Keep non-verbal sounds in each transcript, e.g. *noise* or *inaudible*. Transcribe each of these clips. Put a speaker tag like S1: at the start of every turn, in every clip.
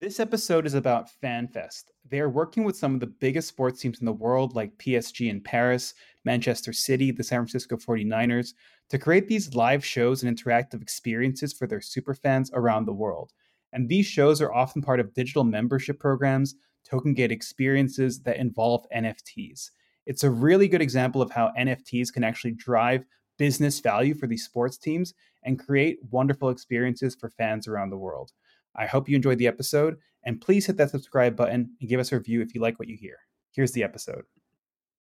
S1: This episode is about FanFest. They are working with some of the biggest sports teams in the world, like PSG in Paris, Manchester City, the San Francisco 49ers, to create these live shows and interactive experiences for their superfans around the world. And these shows are often part of digital membership programs, token gate experiences that involve NFTs. It's a really good example of how NFTs can actually drive business value for these sports teams and create wonderful experiences for fans around the world. I hope you enjoyed the episode, and please hit that subscribe button and give us a review if you like what you hear. Here's the episode.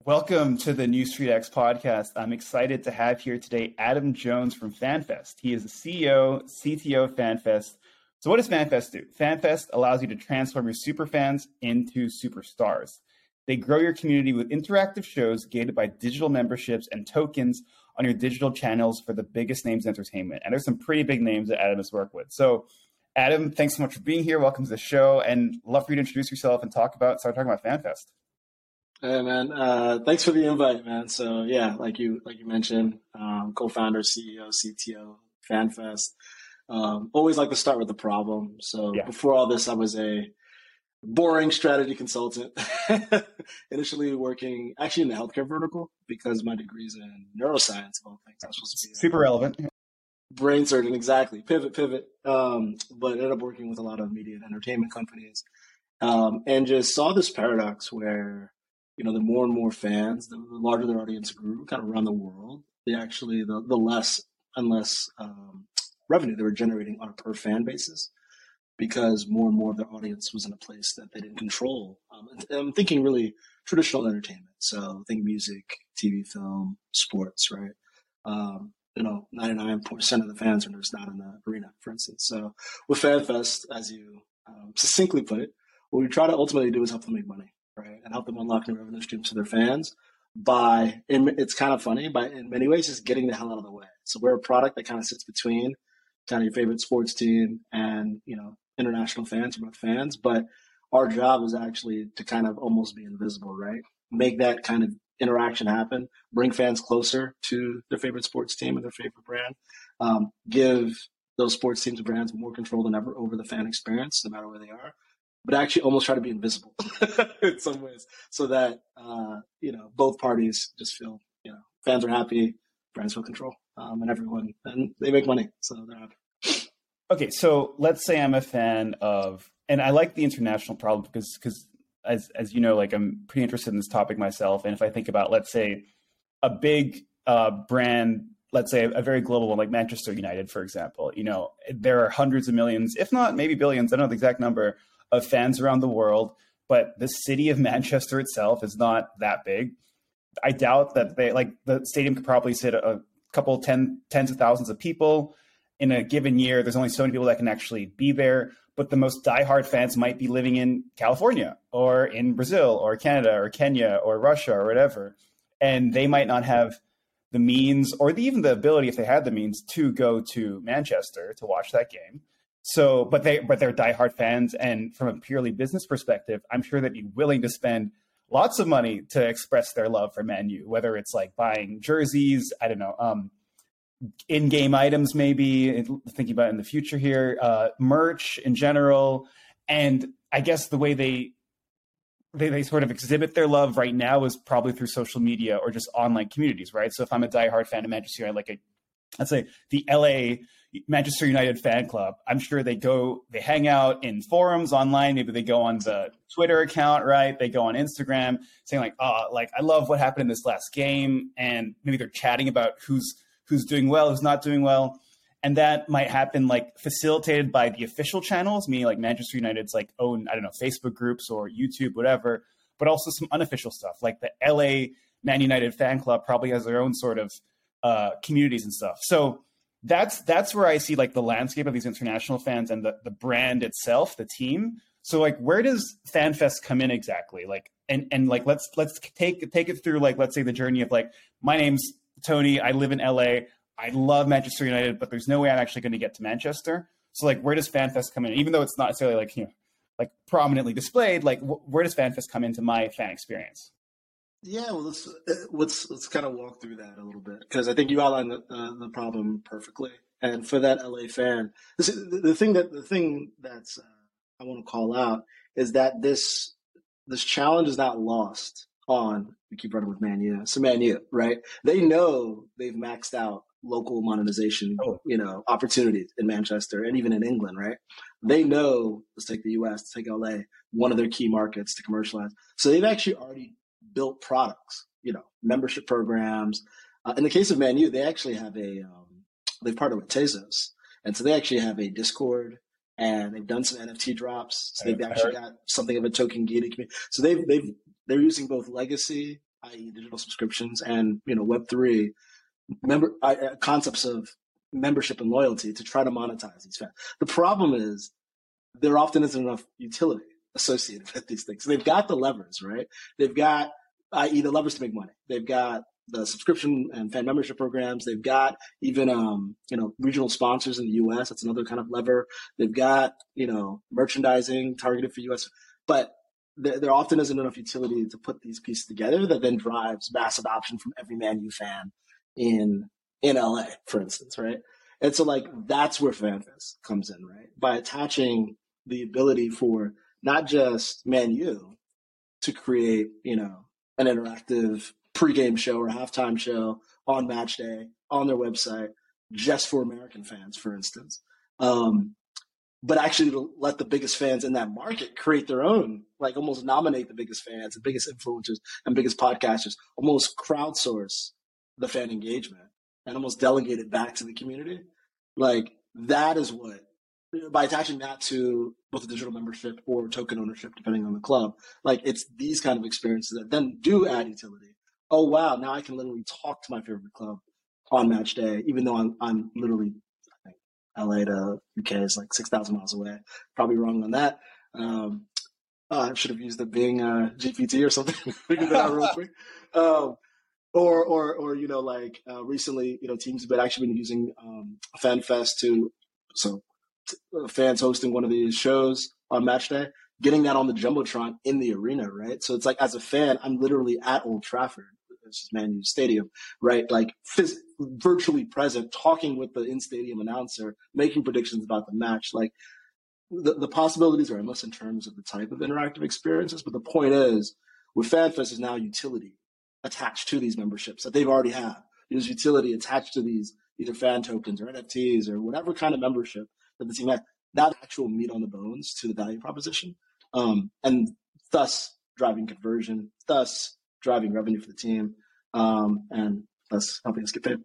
S1: Welcome to the New Street X podcast. I'm excited to have here today Adam Jones from FanFest. He is the CEO, CTO of FanFest. So, what does FanFest do? FanFest allows you to transform your super fans into superstars. They grow your community with interactive shows gated by digital memberships and tokens on your digital channels for the biggest names in entertainment. And there's some pretty big names that Adam has worked with. So, Adam, thanks so much for being here. Welcome to the show, and love for you to introduce yourself and talk about start talking about FanFest.
S2: Hey man, uh, thanks for the invite, man. So yeah, like you like you mentioned, um, co-founder, CEO, CTO, FanFest. Um, always like to start with the problem. So yeah. before all this, I was a boring strategy consultant. *laughs* Initially working actually in the healthcare vertical because my degree's in neuroscience of all things. I was
S1: supposed to be super relevant
S2: brain surgeon exactly. Pivot pivot. Um, but ended up working with a lot of media and entertainment companies. Um, and just saw this paradox where you know the more and more fans the, the larger their audience grew kind of around the world they actually the, the less and less um, revenue they were generating on a per fan basis because more and more of their audience was in a place that they didn't control. Um, i'm thinking really traditional entertainment. So think music tv film sports right? Um, you know, 99% of the fans are just not in the arena, for instance. So with FanFest, as you um, succinctly put it, what we try to ultimately do is help them make money, right? And help them unlock new revenue streams to their fans by, it's kind of funny, but in many ways, just getting the hell out of the way. So we're a product that kind of sits between kind of your favorite sports team and, you know, international fans, both fans. But our job is actually to kind of almost be invisible, right? Make that kind of interaction happen, bring fans closer to their favorite sports team and their favorite brand, um, give those sports teams and brands more control than ever over the fan experience, no matter where they are. But actually, almost try to be invisible *laughs* in some ways, so that uh, you know both parties just feel you know fans are happy, brands feel control, um, and everyone and they make money, so they're happy.
S1: Okay, so let's say I'm a fan of, and I like the international problem because because as as you know, like I'm pretty interested in this topic myself. And if I think about, let's say, a big uh, brand, let's say a very global one like Manchester United, for example, you know, there are hundreds of millions, if not maybe billions, I don't know the exact number of fans around the world. But the city of *laughs* Manchester itself is not that big. I doubt that they like the stadium could probably sit a couple ten tens of thousands of people in a given year. There's only so many people that can actually be there but the most diehard fans might be living in California or in Brazil or Canada or Kenya or Russia or whatever. And they might not have the means or the, even the ability, if they had the means, to go to Manchester to watch that game. So, but they but they're diehard fans, and from a purely business perspective, I'm sure they'd be willing to spend lots of money to express their love for Man U, whether it's like buying jerseys, I don't know, um, in-game items maybe thinking about in the future here uh, merch in general. And i guess the way they, they they sort of exhibit their love right now is probably through social media or just online communities right? So if i'm a diehard fan of manchester united like a let's say the la manchester united fan club i'm sure they go they hang out in forums online. Maybe they go on the twitter account right? They go on instagram saying like oh like i love what happened in this last game. And maybe they're chatting about who's who's doing well, who's not doing well. And that might happen like facilitated by the official channels, meaning like Manchester United's like own, I don't know, Facebook groups or YouTube, whatever, but also some unofficial stuff like the LA Man United fan club probably has their own sort of uh, communities and stuff. So that's that's where I see like the landscape of these international fans and the, the brand itself, the team. So like where does FanFest come in exactly? Like and and like let's let's take take it through like let's say the journey of like my name's Tony, I live in LA. I love Manchester United, but there's no way I'm actually going to get to Manchester. So like, where does FanFest come in? Even though it's not necessarily like you know, like prominently displayed, like wh- where does FanFest come into my fan experience?
S2: Yeah, well, let's uh, let's let's kind of walk through that a little bit because I think you outlined the, uh, the problem perfectly. And for that LA fan, this, the, the thing that the thing that's uh, I want to call out is that this this challenge is not lost on we keep running with Man U. So Man U, right? They know they've maxed out local monetization, oh. you know, opportunities in Manchester and even in England, right? They know, let's take the US, let's take LA, one of their key markets to commercialize. So they've actually already built products, you know, membership programs. Uh, in the case of Man U, they actually have a, um, they've partnered with Tezos. And so they actually have a Discord and they've done some NFT drops. So they've actually got something of a token gated community. So they've, they've, they're using both legacy, i.e. digital subscriptions and, you know, Web3 member uh, concepts of membership and loyalty to try to monetize these fans. The problem is there often isn't enough utility associated *laughs* with these things. So they've got the levers, right? They've got, i.e., the levers to make money. They've got the subscription and fan membership programs. They've got even, um, you know, regional sponsors in the U.S. That's another kind of lever. They've got, you know, merchandising targeted for U.S. But there, there often isn't enough utility to put these pieces together that then drives mass adoption from every Man U fan in in LA, for instance, right? And so like that's where FanFest comes in, right? By attaching the ability for not just Man U to create, you know, an interactive pregame show or halftime show on match day on their website just for American fans, for instance. Um, but actually to let the biggest fans in that market create their own, like almost nominate the biggest fans, the biggest influencers and biggest podcasters, almost crowdsource the fan engagement and almost delegate it back to the community. Like that is what by attaching that to both a digital membership or token ownership, depending on the club, like it's these kind of experiences that then do add utility. Oh wow, now I can literally talk to my favorite club on match day, even though I'm I'm literally LA to UK is like six thousand miles away. Probably wrong on that. Um, uh, I should have used the Bing uh, GPT or something. *laughs* Figure that out real quick. *laughs* Um, or or or you know like uh, recently you know teams have been actually been using um, FanFest to so t- uh, fans hosting one of these shows on match day, getting that on the jumbotron in the arena, right? So it's like as a fan, I'm literally at Old Trafford, this is Man U Stadium, right? Like phys- virtually present, talking with the in stadium announcer, making predictions about the match, like. The, the possibilities are endless in terms of the type of interactive experiences, but the point is, with FanFest is now utility attached to these memberships that they've already have. There's utility attached to these either fan tokens or NFTs or whatever kind of membership that the team has. That actual meat on the bones to the value proposition, um, and thus driving conversion, thus driving revenue for the team, um, and thus helping us get paid.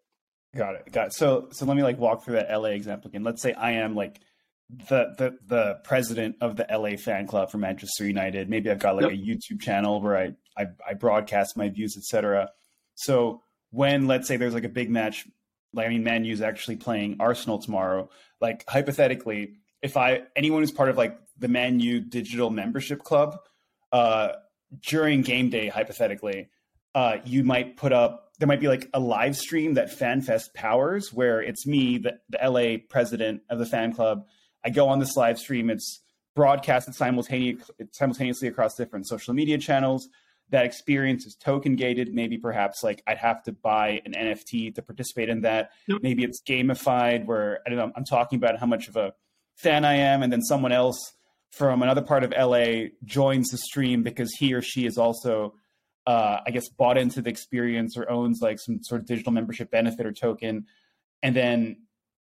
S1: Got it. Got it. So, so let me like walk through that LA example again. Let's say I am like the the the president of the LA fan club for Manchester United. Maybe I've got like yep. a YouTube channel where I, I I broadcast my views, etc. So when let's say there's like a big match, like I mean, Man U's actually playing Arsenal tomorrow. Like hypothetically, if I anyone who's part of like the Man U digital membership club, uh, during game day, hypothetically, uh, you might put up there might be like a live stream that FanFest powers where it's me, the, the LA president of the fan club, I go on this live stream. It's broadcasted simultaneously simultaneously across different social media channels. That experience is token gated. Maybe perhaps like I'd have to buy an NFT to participate in that. Yep. Maybe it's gamified where I don't know. I'm talking about how much of a fan I am, and then someone else from another part of LA joins the stream because he or she is also, uh, I guess, bought into the experience or owns like some sort of digital membership benefit or token, and then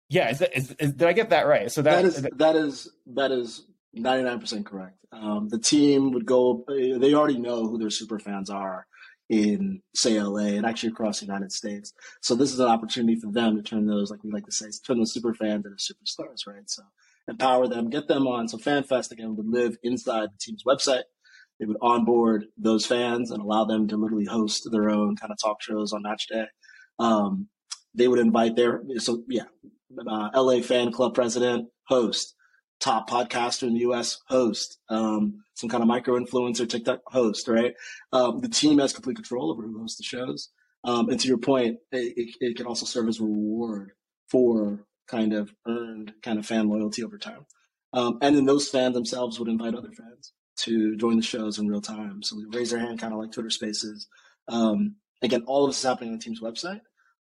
S1: yeah, is that, is, is, did I get that right? So
S2: that, that is that is that is ninety nine percent correct. Um, the team would go; they already know who their super fans are in say LA and actually across the United States. So this is an opportunity for them to turn those, like we like to say, turn those super fans into superstars, right? So empower them, get them on. So FanFest again would live inside the team's website. They would onboard those fans and allow them to literally host their own kind of talk shows on match day. Um, they would invite their so yeah uh, LA fan club president, host, top podcaster in the US, host, um, some kind of micro influencer, TikTok host, right? Um, the team has complete control over who hosts the shows. Um, and to your point, it, it, can also serve as a reward for kind of earned kind of fan loyalty over time. Um, and then those fans themselves would invite other fans to join the shows in real time. So we raise their hand, kind of like Twitter Spaces. Um, again, all of this is happening on the team's website.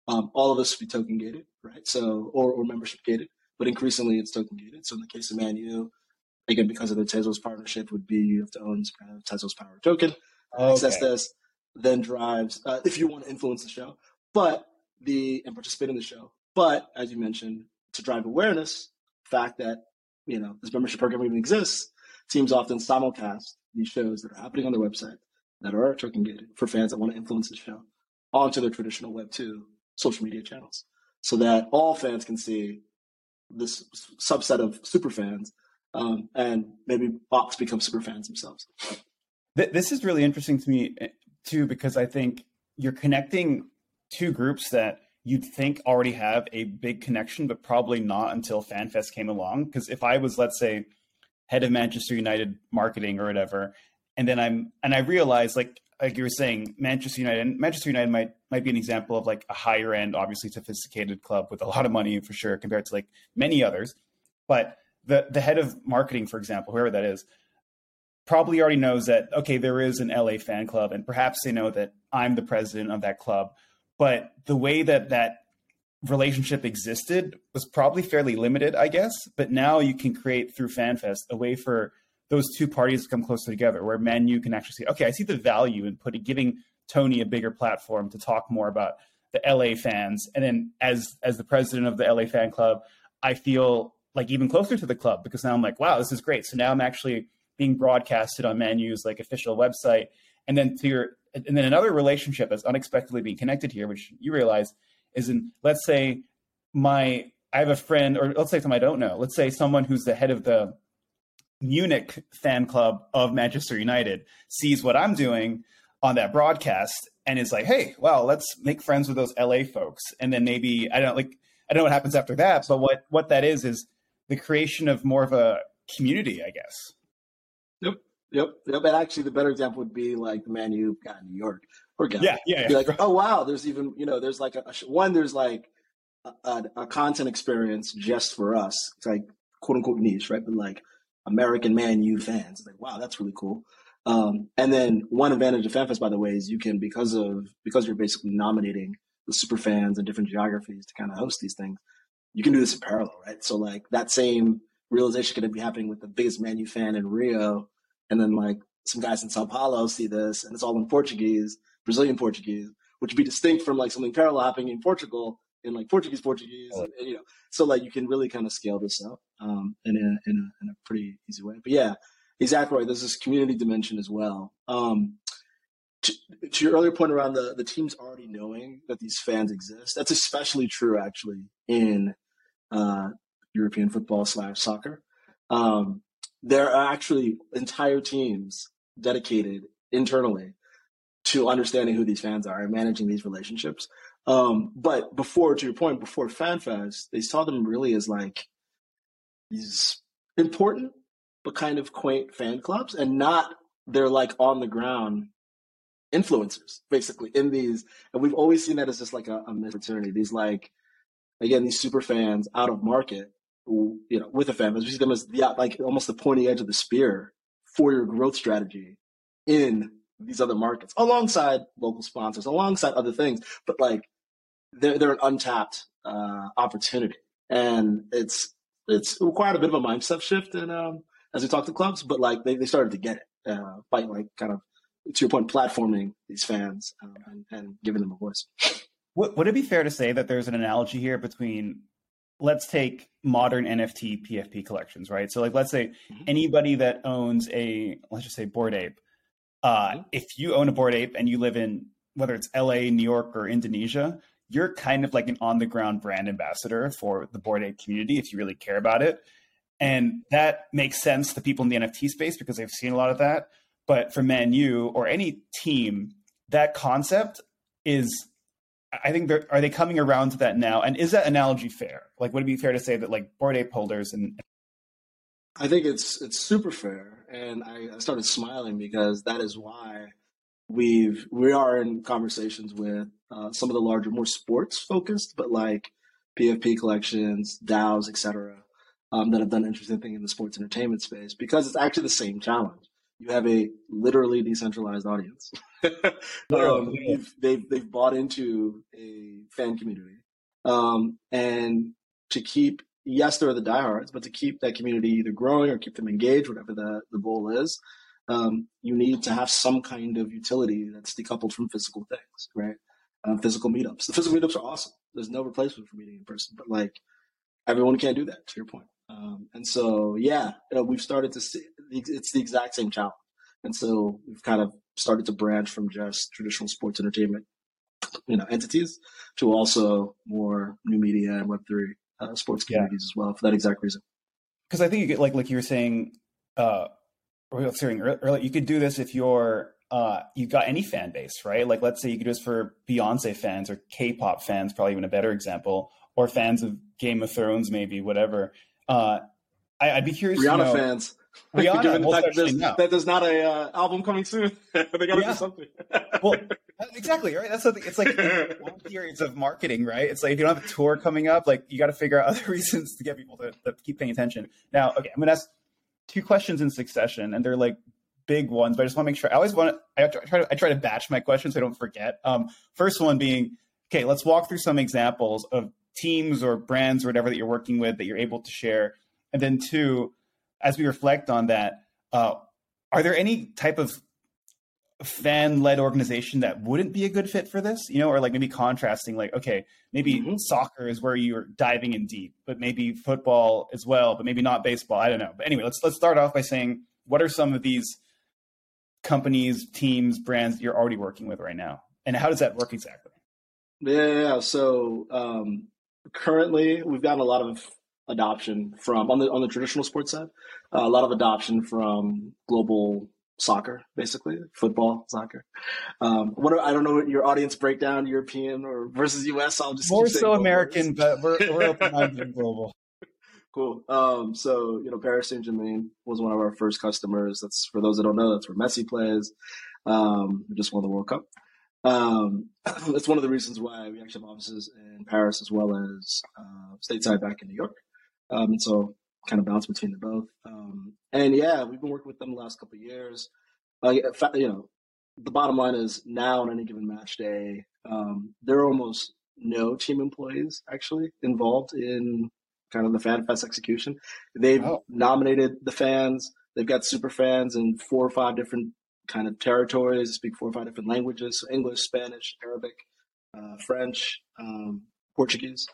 S2: Um, all of this would be token gated, right? So, or, or membership gated, but increasingly it's token gated. So in the case of Man U, again because of the Tezos partnership would be you have to own kind of Tezos Power token,
S1: Okay.
S2: access this, then drives uh, if you want to influence the show, but the and participate in the show. But as you mentioned, to drive awareness, fact that you know this membership program even exists, teams often simulcast these shows that are happening on their website that are token gated for fans that want to influence the show onto their traditional Web two social media channels, so that all fans can see this subset of super fans, um, and maybe bots become super fans themselves.
S1: This is really interesting to me eh, too because I think you're connecting two groups that you'd think already have a big connection, but probably not until FanFest came along. Because if I was, let's say, head of Manchester United marketing or whatever, and then I'm and I realize like like you were saying, Manchester United and Manchester United might might be an example of like a higher end, obviously sophisticated club with a lot of money for sure compared to like many others. But the the head of marketing, for example, whoever that is, probably already knows that okay, there is an LA fan club, and perhaps they know that I'm the president of that club. But the way that that relationship existed was probably fairly limited, I guess. But now you can create through FanFest a way for those two parties to come closer together, where Man U can actually say, okay, I see the value in putting giving Tony a bigger platform to talk more about the LA fans, and then as as the president of the LA fan club, I feel like even closer to the club because now I'm like, wow, this is great. So now I'm actually being broadcasted on Man U's like official website, and then to your and then another relationship that's unexpectedly being connected here, which you realize is in let's say my I have a friend, or let's say someone I don't know. Let's say someone who's the head of the Munich fan club of Manchester United sees what I'm doing on that broadcast and is like, "Hey, well, let's make friends with those LA folks." And then maybe I don't like I don't know what happens after that, but what what that is is the creation of more of a community, I guess.
S2: Yep, yep. And actually, the better example would be like the man you got in New York or got.
S1: Yeah, yeah.
S2: Be
S1: yeah.
S2: like, oh wow, there's even you know, there's like a, one, there's like a, a, a content experience just for us. It's like quote unquote niche, right? But like American Man U fans, like wow, that's really cool. Um, and then one advantage of FanFest, by the way, is you can because of because you're basically nominating the super fans and different geographies to kind of host these things. You can do this in parallel, right? So like that same realization could be happening with the biggest Man U fan in Rio, and then like some guys in Sao Paulo see this, and it's all in Portuguese, Brazilian Portuguese, which would be distinct from like something parallel happening in Portugal in like Portuguese Portuguese, and, and, you know, so like you can really kind of scale this up um, in a in a in a pretty easy way. But yeah, exactly right. There's this community dimension as well. Um, to, to, your earlier point around the the teams already knowing that these fans exist, that's especially true actually in uh, European football slash soccer. Um, there are actually entire teams dedicated internally to understanding who these fans are and managing these relationships. Um, but before, to your point, before FanFest, they saw them really as like these important but kind of quaint fan clubs and not they're like on the ground influencers basically in these and we've always seen that as just like a, a opportunity these like again these super fans out of market you know with a fan we see them as the like almost the pointy edge of the spear for your growth strategy in these other markets alongside local sponsors alongside other things. But like they're, they're an untapped uh, opportunity. And it's it's required a bit of a mindset shift and um, as we talk to clubs but like they, they started to get it uh, by like kind of to your point platforming these fans um, and, and, giving them a voice.
S1: Would it be fair to say that there's an analogy here between let's take modern nft pfp collections right so like let's say mm-hmm. anybody that owns a let's just say Bored Ape uh, mm-hmm. if you own a Bored Ape and you live in whether it's la new york or indonesia you're kind of like an on the ground brand ambassador for the Bored Ape community if you really care about it and that makes sense to people in the nft space because they've seen a lot of that but for Man U or any team, that concept is, I think, they're, are they coming around to that now? And is that analogy fair? Like, would it be fair to say that like Bored Ape holders and
S2: I think it's it's super fair, and I, I started smiling because that is why we've we are in conversations with uh, some of the larger, more sports focused, but like PFP collections, DAOs, etc., um, that have done interesting thing in the sports entertainment space because it's actually the same challenge you have a literally decentralized audience. *laughs* um, they've, they've bought into a fan community. Um, and to keep yes, there are the diehards, but to keep that community either growing or keep them engaged, whatever the, the goal is, um, you need to have some kind of utility that's decoupled from physical things, right? Um, physical meetups. The physical meetups are awesome. There's no replacement for meeting in person, but like everyone can't do that. To your point, um, and so yeah, you know, we've started to see it's the exact same challenge, and so we've kind of started to branch from just traditional sports entertainment, you know, entities to also more new media and Web three uh, sports communities yeah. as well for that exact reason.
S1: Because I think you get like like you were saying, uh, saying earlier, you could do this if you're uh, you got any fan base, right? Like let's say you could do this for Beyonce fans or K-pop fans, probably even a better example, or fans of Game of Thrones, maybe whatever. Uh, I, would be curious.
S2: Rihanna
S1: to know,
S2: fans. Rihanna, *laughs* Given the fact that there's, that there's not a uh, album coming soon, *laughs* they got to yeah. do something. *laughs*
S1: well, exactly right. That's something. It's like long periods of marketing, right? It's like if you don't have a tour coming up, like you got to figure out other reasons to get people to, to keep paying attention. Now, okay, I'm gonna ask two questions in succession, and they're like big ones, but I just want to make sure. I always want to. I try to. I try to batch my questions so I don't forget. Um, first one being, okay, let's walk through some examples of teams or brands or whatever that you're working with that you're able to share, and then two, as we reflect on that, uh, are there any type of fan-led organization that wouldn't be a good fit for this? You know or like maybe contrasting like okay maybe mm-hmm. soccer is where you're diving in deep but maybe football as well but maybe not baseball. I don't know. But anyway let's let's start off by saying what are some of these companies teams brands you're already working with right now? And how does that work exactly?
S2: Yeah, yeah. so um, currently we've gotten a lot of adoption from on the on the traditional sports side, uh, a lot of adoption from global soccer, basically football, soccer. Um, what are, I don't know what your audience breakdown, European or versus US. I'll just
S1: more so American, but we're, we're open global. *laughs*
S2: Cool. Um, so you know, Paris Saint Germain was one of our first customers. That's for those that don't know. That's where Messi plays. Um, just won the World Cup. Um, *clears throat* that's one of the reasons why we actually have offices in Paris as well as uh, stateside back in New York. Um, and so kind of bounce between the both. Um, and yeah, we've been working with them the last couple of years. Uh, you know, the bottom line is now on any given match day, um, there are almost no team employees actually involved in kind of the FanFest execution. They've oh. nominated the fans. They've got super fans in four or five different kind of territories. Speak four or five different languages: English, Spanish, Arabic, uh, French, um, Portuguese.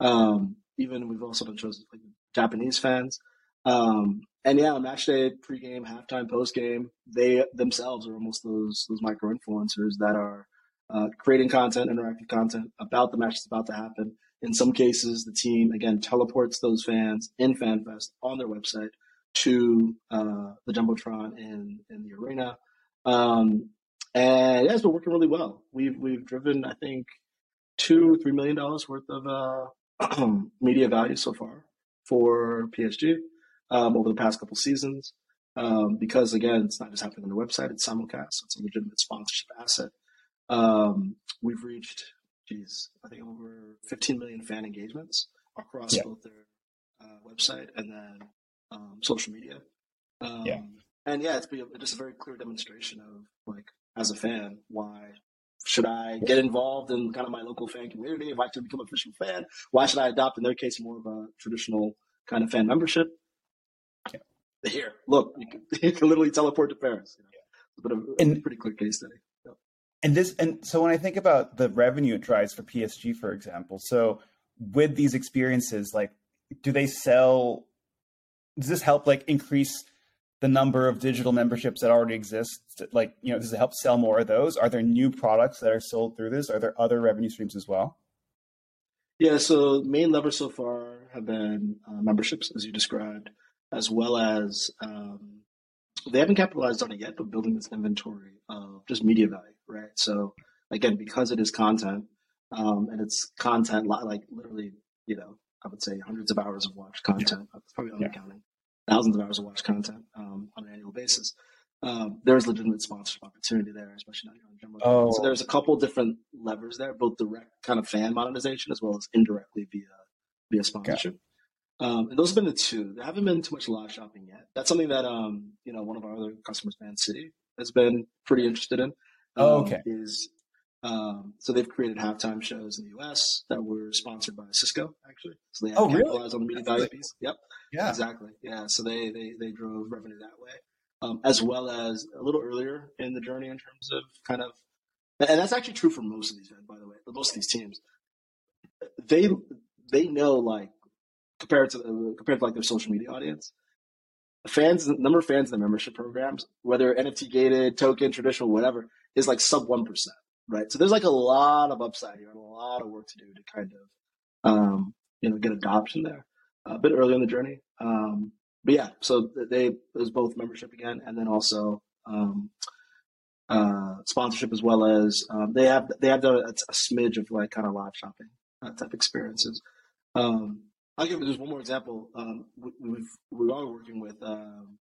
S2: Um, even we've also been chosen like Japanese fans. Um, and yeah, match day, pregame, halftime, postgame, they themselves are almost those those micro influencers that are uh, creating content, interactive content about the match that's about to happen. In some cases, the team again teleports those fans in FanFest on their website to uh, the jumbotron in in the arena. Um, and yeah, it's been working really well. We've we've driven, I think, two three million dollars worth of uh, *clears throat* media value so far for PSG um, over the past couple seasons. Um, because again, it's not just happening on the website; it's simulcast. So it's a legitimate sponsorship asset. Um, we've reached, geez, I think over 15 million fan engagements across yeah. both their uh, website and then um, social media. yeah. And yeah, it's just a very clear demonstration of like, as a fan, why should I get involved in kind of my local fan community? If I should become an official fan, why should I adopt, in their case, more of a traditional kind of fan membership? Yeah. Here, look, you can, *laughs* you can, literally teleport to Paris. You know? It's a, a pretty clear case study.
S1: And this, and so when I think about the revenue it drives for PSG, for example, so with these experiences, like, do they sell? Does this help like increase the number of digital memberships that already exist? Like, you know, does it help sell more of those? Are there new products that are sold through this? Are there other revenue streams as well?
S2: Yeah, so main levers so far have been uh, memberships, as you described, as well as um, they haven't capitalized on it yet, but building this inventory of just media value, right? So again, because it is content, um, and it's content like literally, you know, I would say hundreds of hours of watched content. That's probably not yeah. counting thousands of hours of watch content um, on an annual basis. Um, there's legitimate sponsorship opportunity there, especially now you're on Jumbo. Oh. So there's a couple different levers there, both direct kind of fan monetization as well as indirectly via via sponsorship. Um, and those have been the two. There haven't been too much live shopping yet. That's something that um, you know one of our other customers, Man City, has been pretty interested in.
S1: oh, um, okay.
S2: Is Um, so they've created halftime shows in the U.S. that were sponsored by Cisco, actually. So they have
S1: oh,
S2: capitalized
S1: really?
S2: on the media value piece. Yep.
S1: Yeah.
S2: Exactly. Yeah. So they they they drove revenue that way, um, as well as a little earlier in the journey in terms of kind of, and that's actually true for most of these, men, by the way, most of these teams. They they know like compared to compared to like their social media audience, fans the number of fans in the membership programs, whether NFT gated, token, traditional, whatever, is like sub one percent right? So there's like a lot of upside here and a lot of work to do to kind of, um, you know, get adoption there. Uh, a bit early in the journey, um, but yeah. So they was both membership again, and then also um, uh, sponsorship as well as um, they have they have done a, a, smidge of like kind of live shopping uh, type experiences. Um, I'll give just one more example. Um, we, we've we are working with um,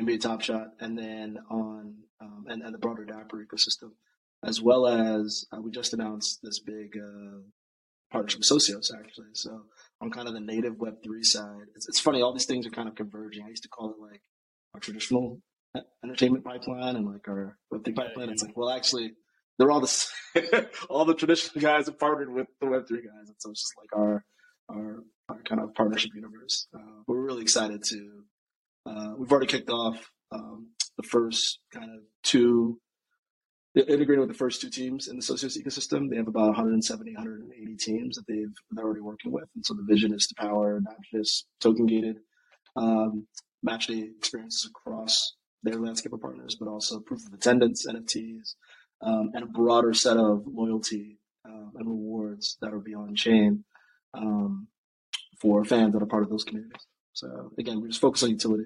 S2: NBA Top Shot, and then on um, and, and the broader Dapper ecosystem as well as uh, we just announced this big uh, partnership with Socios, actually. So on kind of the native Web3 side, it's, it's funny, all these things are kind of converging. I used to call it like our traditional entertainment pipeline and like our Web3 pipeline. It's like, well, actually, they're all the *laughs* all the traditional guys have partnered with the Web3 guys, and so it's just like our our, our kind of partnership universe. Uh, we're really excited to. Uh, we've already kicked off um, the first kind of two they're integrated with the first two teams in the Socios ecosystem. They have about 170, 180 teams that they've they're already working with, and so the vision is to power not just token gated um, match day experiences across their landscape of partners, but also proof of attendance, NFTs, um, and a broader set of loyalty um, and rewards that are beyond chain um, for fans that are part of those communities. So again, we're just focus on utility.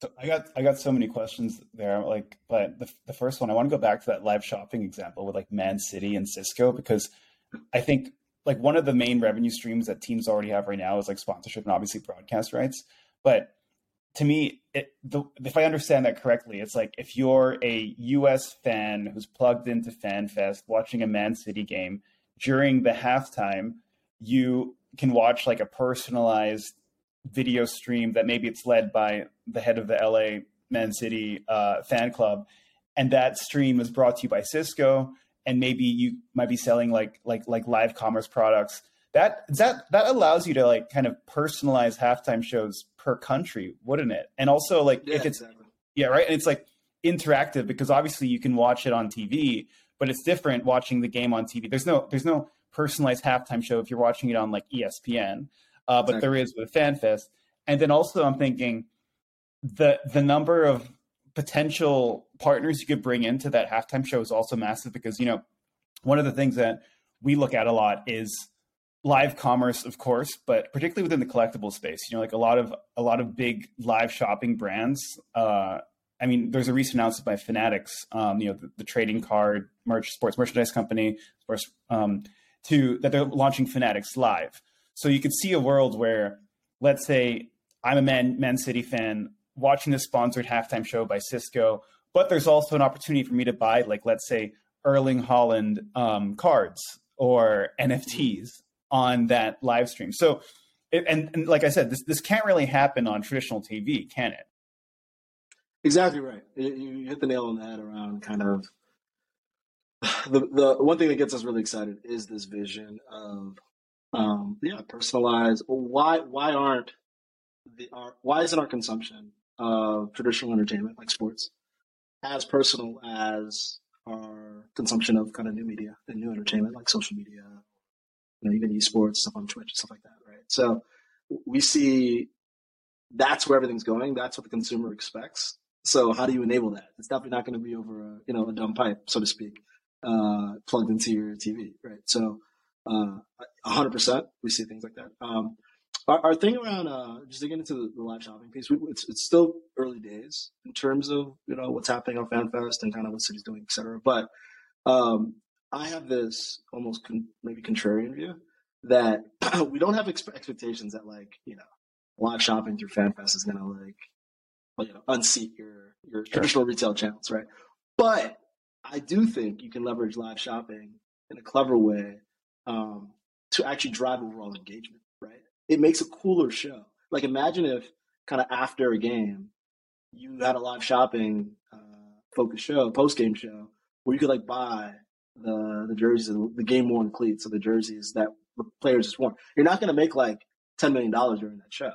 S1: So I got I got so many questions there. Like, but the the first one, I want to go back to that live shopping example with like Man City and Cisco because I think like one of the main revenue streams that teams already have right now is like sponsorship and obviously broadcast rights. But to me, it, the, if I understand that correctly, it's like if you're a U.S. fan who's plugged into FanFest watching a Man City game during the halftime, you can watch like a personalized video stream that maybe it's led by the head of the LA Man City uh, fan club, and that stream is brought to you by Cisco, and maybe you might be selling like like like live commerce products. That that that allows you to like kind of personalize halftime shows per country, wouldn't it? And also like
S2: yeah,
S1: if it's
S2: exactly.
S1: yeah right, and it's like interactive because obviously you can watch it on TV, but it's different watching the game on TV. There's no there's no personalized halftime show if you're watching it on like ESPN uh, but exactly. there is with FanFest. And then also, I'm thinking the the number of potential partners you could bring into that halftime show is also massive because you know one of the things that we look at a lot is live commerce of course but particularly within the collectible space you know like a lot of a lot of big live shopping brands uh i mean there's a recent announcement by fanatics um you know the, the trading card merch sports merchandise company sports um to that they're launching fanatics live so you could see a world where, let's say, I'm a Man, Man City fan watching this sponsored halftime show by Cisco, but there's also an opportunity for me to buy, like, let's say, Erling Haaland um, cards or NFTs on that live stream. So, and, and like I said, this this can't really happen on traditional TV, can it?
S2: Exactly right. You, you hit the nail on the head around kind of *sighs* the the one thing that gets us really excited is this vision of um, yeah, personalized. Why why aren't the our, why isn't our consumption of traditional entertainment like sports as personal as our consumption of kind of new media and new entertainment like social media, you know, even esports stuff on Twitch stuff like that, right? So we see that's where everything's going. That's what the consumer expects. So how do you enable that? It's definitely not going to be over a you know a dumb pipe, so to speak, uh, plugged into your TV, right? So uh, hundred percent, we see things like that. Um, our, our, thing around uh, just digging into the, the live shopping piece, we, it's, it's still early days in terms of you know what's happening on FanFest and kind of what city's doing, et cetera. But um, I have this almost con- maybe contrarian view that *clears throat* we don't have expe- expectations that like you know live shopping through FanFest is gonna like well, you know unseat your your sure. traditional retail channels, right? But I do think you can leverage live shopping in a clever way um, to actually drive overall engagement, right? It makes a cooler show. Like imagine if kind of after a game, you had a live shopping uh, focus show, post game show, where you could like buy the the jerseys, and the game worn cleats, of the jerseys that the players just worn. You're not going to make like ten million dollars during that show,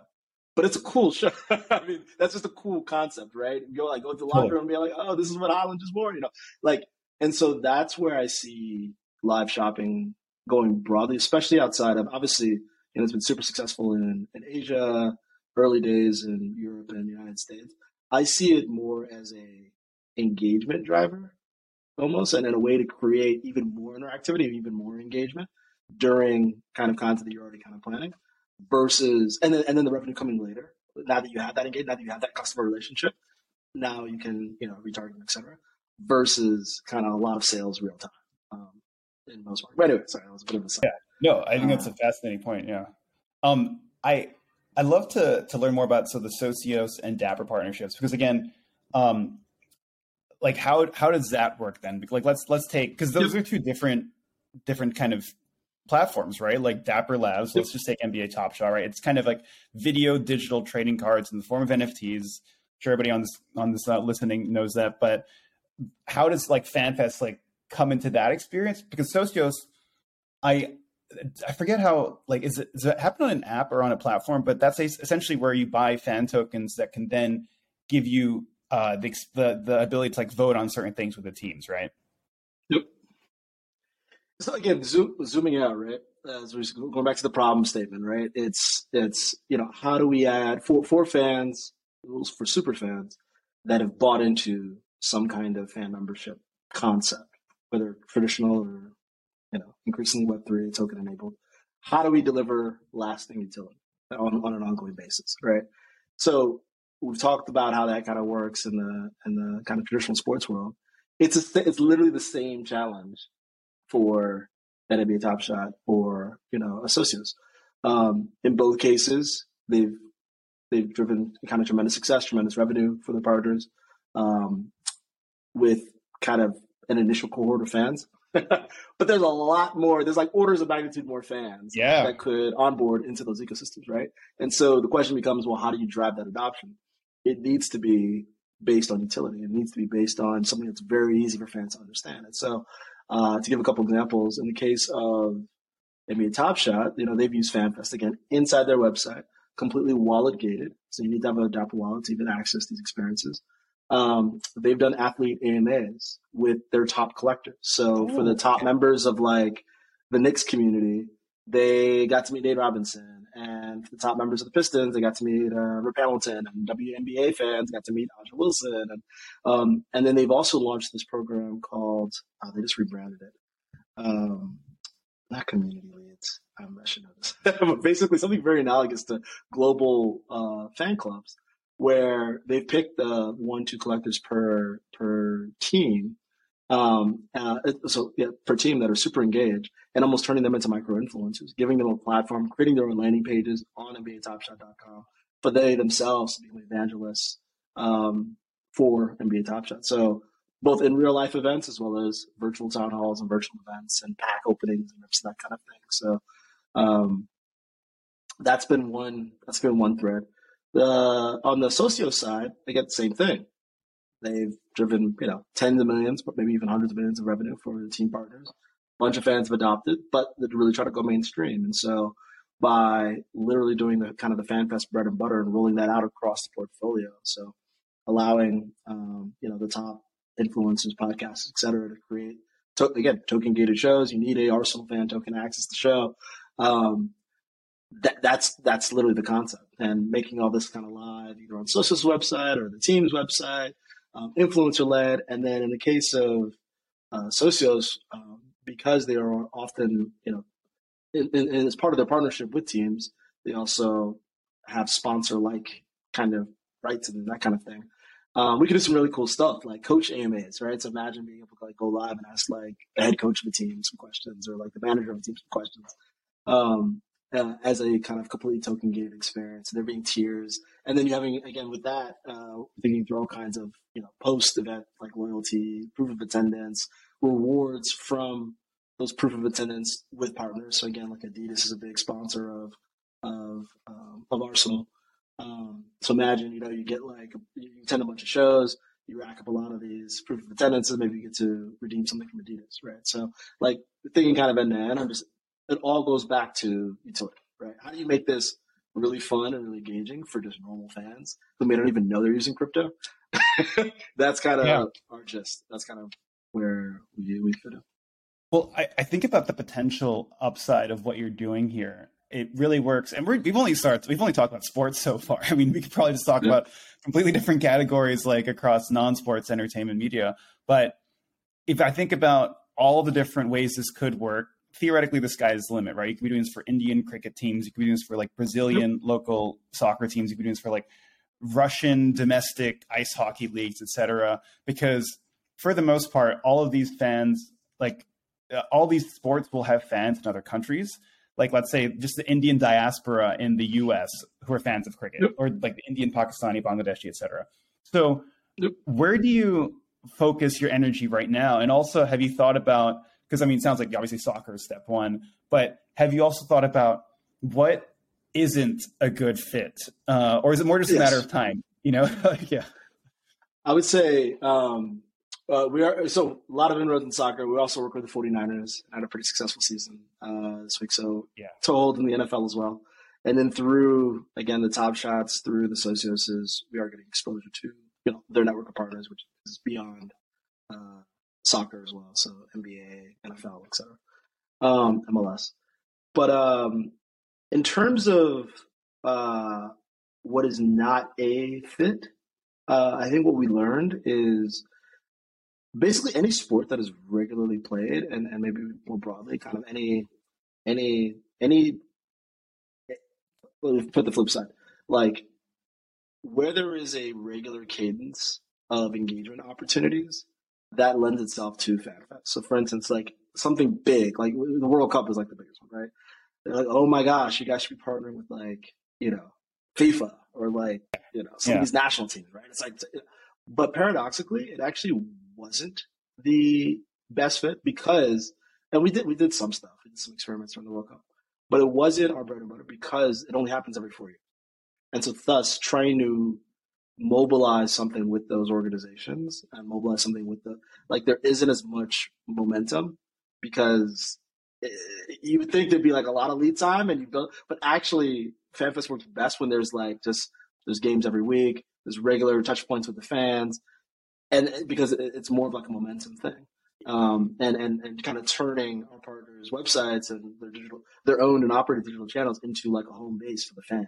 S2: but it's a cool *laughs* show. I mean, that's just a cool concept, right? You go like go to the locker room and be like, oh, this is what Haaland just wore, you know, like, and so that's where I see live shopping going broadly, especially outside of obviously, you know, it's been super successful in in Asia, early days in Europe and the United States. I see it more as a engagement driver almost and in a way to create even more interactivity and even more engagement during kind of content that you're already kind of planning versus and then and then the revenue coming later now that you have that engagement now that you have that customer relationship now you can you know retarget etc versus kind of a lot of sales real time um, in most markets. But anyway, sorry, that was a bit of a side.
S1: Yeah, no, I think that's a fascinating point. Yeah, um, I I'd love to to learn more about so the Socios and Dapper partnerships because again, um, like how how does that work then? Like let's let's take because those yep. are two different different kind of platforms, right? Like Dapper Labs. Yep. Let's just take NBA Top Shot, right? It's kind of like video digital trading cards in the form of NFTs. I'm sure everybody on this on this uh, listening knows that, but how does like FanFest like come into that experience? Because Socios, I I forget how like is it does it happen on an app or on a platform? But that's essentially where you buy fan tokens that can then give you uh, the, the the ability to like vote on certain things with the teams, right?
S2: Yep. So again, zoom, zooming out, right? As we're going back to the problem statement, right? It's it's you know how do we add for for fans, for super fans that have bought into some kind of fan membership concept, whether traditional or you know, increasingly Web3 token enabled. How do we deliver lasting utility on, on an ongoing basis, right? So we've talked about how that kind of works in the in the kind of traditional sports world. It's a, it's literally the same challenge for NBA Top Shot or you know Socios. Um, in both cases, they've they've driven kind of tremendous success, tremendous revenue for the partners, um, with kind of an initial cohort of fans *laughs* but there's a lot more. There's like orders of magnitude more fans
S1: yeah.
S2: that could onboard into those ecosystems, right? And so the question becomes, well, how do you drive that adoption? It needs to be based on utility. It needs to be based on something that's very easy for fans to understand. And so, uh, to give a couple examples, in the case of NBA Top Shot, you know, they've used FanFest again inside their website, completely wallet gated. So you need to have a Dapper wallet to even access these experiences um, they've done athlete AMAs with their top collectors. So for the top members of like the Knicks community, they got to meet Nate Robinson. And for the top members of the Pistons, they got to meet uh, Rip Hamilton. And WNBA fans got to meet A'ja Wilson. And um, and then they've also launched this program called, oh, they just rebranded it. Um, not community leads. I should know this. but *laughs* basically, something very analogous to global uh, fan clubs where they've picked the one two collectors per per team um, uh, so yeah, per team that are super engaged and almost turning them into micro influencers, giving them a platform, creating their own landing pages on NBATopShot.com for they themselves to be evangelists um, for NBA Top Shot. So both in real life events as well as virtual town halls and virtual events and pack openings and that kind of thing. So um, that's been one that's been one thread. The on the socio side, they get the same thing. They've driven, you know, tens of millions, but maybe even hundreds of millions of revenue for the team partners. A bunch of fans have adopted, but they really try to go mainstream. And so by literally doing the kind of the FanFest bread and butter and rolling that out across the portfolio. So allowing, um, you know, the top influencers, podcasts, et cetera, to create, to, again, token gated shows. You need a Arsenal fan token access the show. Um, that, that's that's literally the concept. And making all this kind of live, either on Socios website or the team's website, um, influencer led, and then in the case of uh, Socios, um, because they are often, you know, in, in, as part of their partnership with teams, they also have sponsor like kind of rights and that kind of thing. Um, we can do some really cool stuff like coach AMAs, right? So imagine being able to like go live and ask like the head coach of the team some questions or like the manager of the team some questions. Um, uh, as a kind of completely token gated experience. There being tiers, and then you having again with that uh, thinking through all kinds of you know post event like loyalty, proof of attendance, rewards from those proof of attendance with partners. So again, like Adidas is a big sponsor of of um, of Arsenal. Um, so imagine you know you get like you attend a bunch of shows, you rack up a lot of these proof of attendance, and maybe you get to redeem something from Adidas, right? So, like thinking kind of end to end, I'm just it all goes back to utility, right? How do you make this really fun and really engaging for just normal fans who may not even know they're using crypto? *laughs* that's kind of yeah. our gist. That's kind of where we we fit in.
S1: Well, I, I think about the potential upside of what you're doing here it really works. And we have only started, we've only talked about sports so far. *laughs* I mean, we could probably just talk yeah. about completely different categories like across non-sports entertainment media. But if I think about all the different ways this could work, theoretically the sky is the limit, right? You could be doing this for Indian cricket teams, you could be doing this for like Brazilian local soccer teams, you could be doing this for like Russian domestic ice hockey leagues, etc. Because for the most part, all of these fans, like uh, all these sports will have fans in other countries like let's say just the Indian diaspora in the U.S. who are fans of cricket, yep. or like the Indian, Pakistani, Bangladeshi, etc. So, yep. where do you focus your energy right now? And also, have you thought about? Because I mean, it sounds like obviously soccer is step one, but have you also thought about what isn't a good fit, uh, or is it more just yes. a matter of time? You know, *laughs* yeah.
S2: I would say um, uh, we are so a lot of inroads in soccer. We also work with the 49ers. Had a pretty successful season uh, this week, so
S1: yeah,
S2: told in the NFL as well. And then through again the top shots through the socioses, we are getting exposure to you know their network of partners, which is beyond uh, soccer as well. So NBA, NFL, etc., um, MLS. But um, in terms of uh, what is not a fit, uh, I think what we learned is basically any sport that is regularly played and, and maybe more broadly kind of any any any put the flip side like where there is a regular cadence of engagement opportunities that lends itself to fanfest so for instance like something big like the world cup is like the biggest one right? They're like oh my gosh you guys should be partnering with like you know fifa or like you know some yeah. of these national teams right? It's like but paradoxically it actually wasn't the best fit because, and we did we did some stuff, we did some experiments during the World Cup, but it wasn't our bread and butter because it only happens every four years, and so thus trying to mobilize something with those organizations and mobilize something with the like there isn't as much momentum because it, you would think there'd be like a lot of lead time and you go but actually fanfest works best when there's like just there's games every week there's regular touch points with the fans and because it's more of like a momentum thing. Um, and, and, and kind of turning our partners' websites and their digital, their owned and operated digital channels into like a home base for the fans.